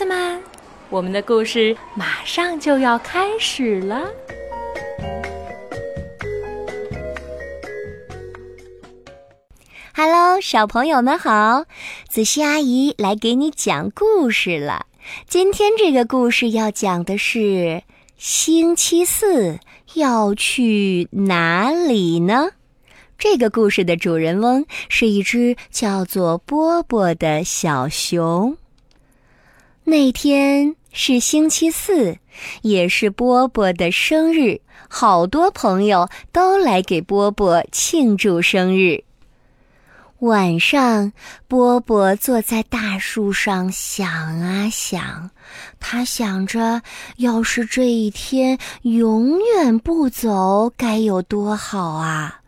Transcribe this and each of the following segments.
子们，我们的故事马上就要开始了。Hello，小朋友们好，子熙阿姨来给你讲故事了。今天这个故事要讲的是星期四要去哪里呢？这个故事的主人翁是一只叫做波波的小熊。那天是星期四，也是波波的生日，好多朋友都来给波波庆祝生日。晚上，波波坐在大树上想啊想，他想着，要是这一天永远不走，该有多好啊！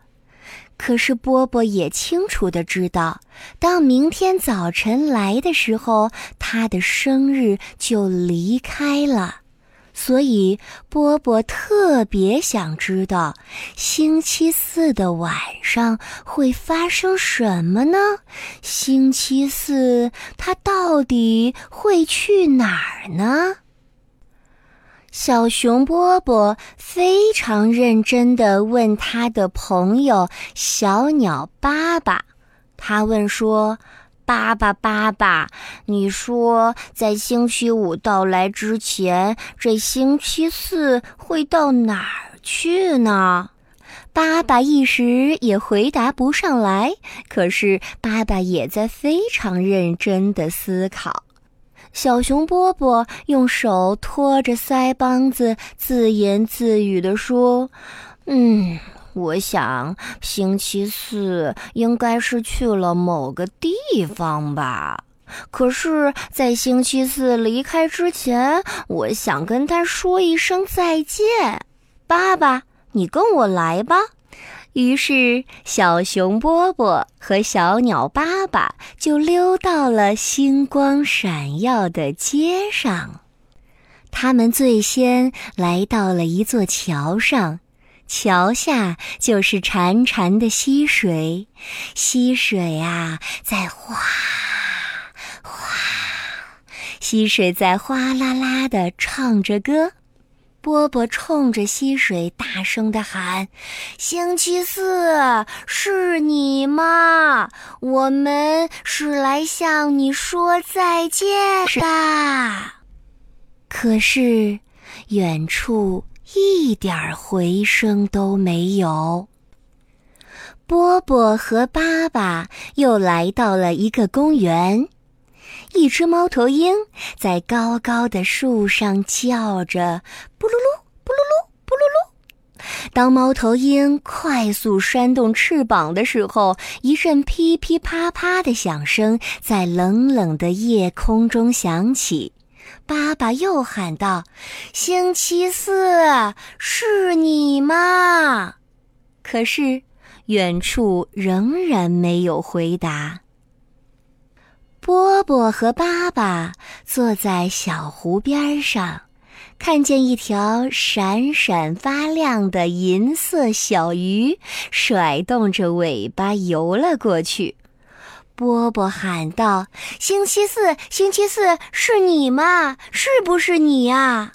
可是波波也清楚的知道，当明天早晨来的时候，他的生日就离开了。所以波波特别想知道，星期四的晚上会发生什么呢？星期四他到底会去哪儿呢？小熊波波非常认真地问他的朋友小鸟巴巴，他问说：“巴巴爸爸，你说在星期五到来之前，这星期四会到哪儿去呢？”巴巴一时也回答不上来，可是巴巴也在非常认真地思考。小熊波波用手托着腮帮子，自言自语地说：“嗯，我想星期四应该是去了某个地方吧。可是，在星期四离开之前，我想跟他说一声再见。爸爸，你跟我来吧。”于是，小熊波波和小鸟巴巴就溜到了星光闪耀的街上。他们最先来到了一座桥上，桥下就是潺潺的溪水，溪水啊在哗哗，溪水在哗啦啦地唱着歌。波波冲着溪水大声地喊：“星期四是你吗？我们是来向你说再见的。”可是，远处一点回声都没有。波波和爸爸又来到了一个公园。一只猫头鹰在高高的树上叫着“布噜噜，布噜噜，布噜噜”。当猫头鹰快速扇动翅膀的时候，一阵噼噼啪啪的响声在冷冷的夜空中响起。爸爸又喊道：“星期四是你吗？”可是，远处仍然没有回答。波波和爸爸坐在小湖边上，看见一条闪闪发亮的银色小鱼甩动着尾巴游了过去。波波喊道：“星期四，星期四是你吗？是不是你呀？”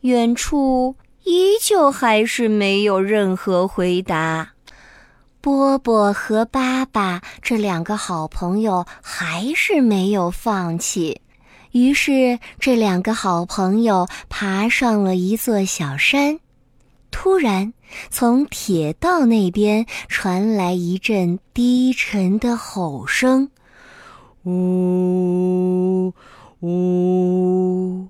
远处依旧还是没有任何回答。波波和巴巴这两个好朋友还是没有放弃，于是这两个好朋友爬上了一座小山。突然，从铁道那边传来一阵低沉的吼声：“呜呜！”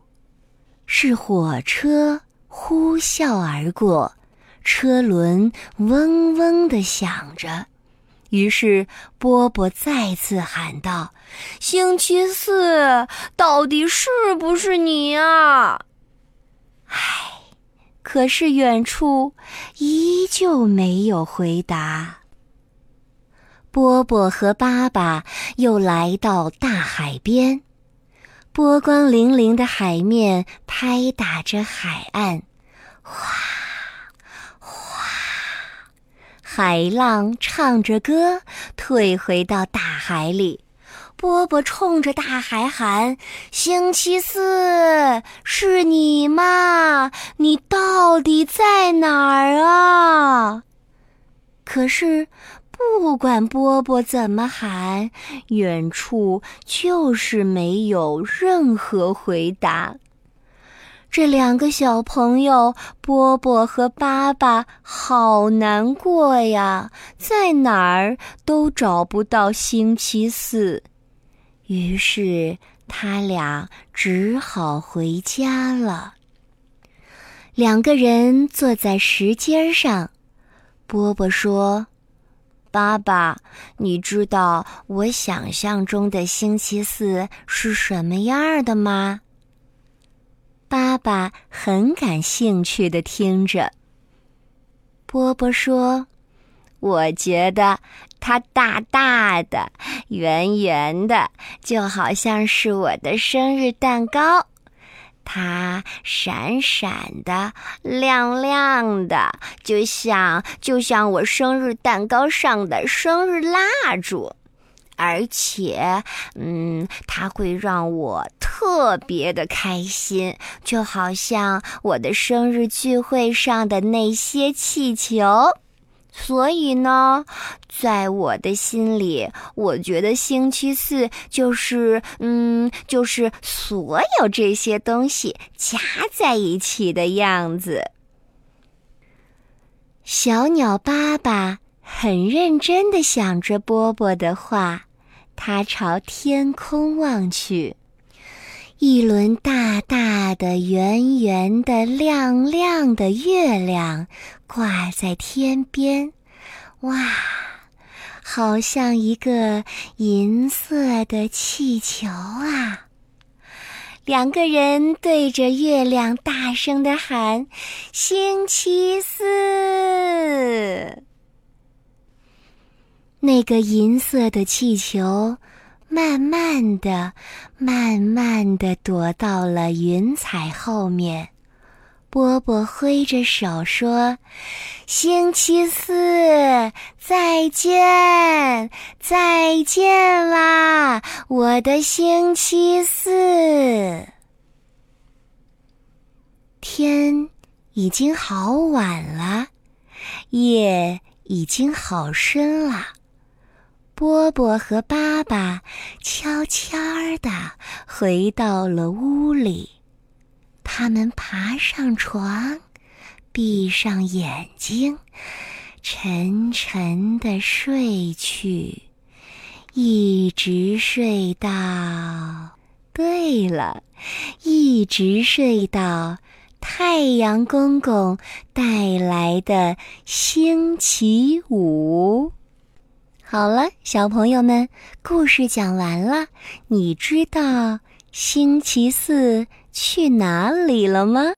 是火车呼啸而过。车轮嗡嗡地响着，于是波波再次喊道：“星期四，到底是不是你啊？”唉，可是远处依旧没有回答。波波和爸爸又来到大海边，波光粼粼的海面拍打着海岸，哗。海浪唱着歌，退回到大海里。波波冲着大海喊：“星期四，是你吗？你到底在哪儿啊？”可是，不管波波怎么喊，远处就是没有任何回答。这两个小朋友波波和巴巴好难过呀，在哪儿都找不到星期四，于是他俩只好回家了。两个人坐在石阶上，波波说：“爸爸，你知道我想象中的星期四是什么样的吗？”爸爸很感兴趣的听着。波波说：“我觉得它大大的、圆圆的，就好像是我的生日蛋糕。它闪闪的、亮亮的，就像就像我生日蛋糕上的生日蜡烛。”而且，嗯，它会让我特别的开心，就好像我的生日聚会上的那些气球。所以呢，在我的心里，我觉得星期四就是，嗯，就是所有这些东西加在一起的样子。小鸟爸爸很认真的想着波波的话。他朝天空望去，一轮大大的、圆圆的、亮亮的月亮挂在天边，哇，好像一个银色的气球啊！两个人对着月亮大声的喊：“星期四。”那个银色的气球，慢慢的、慢慢的躲到了云彩后面。波波挥着手说：“星期四，再见，再见啦，我的星期四。”天已经好晚了，夜已经好深了。波波和爸爸悄悄地回到了屋里，他们爬上床，闭上眼睛，沉沉地睡去，一直睡到……对了，一直睡到太阳公公带来的星期五。好了，小朋友们，故事讲完了。你知道星期四去哪里了吗？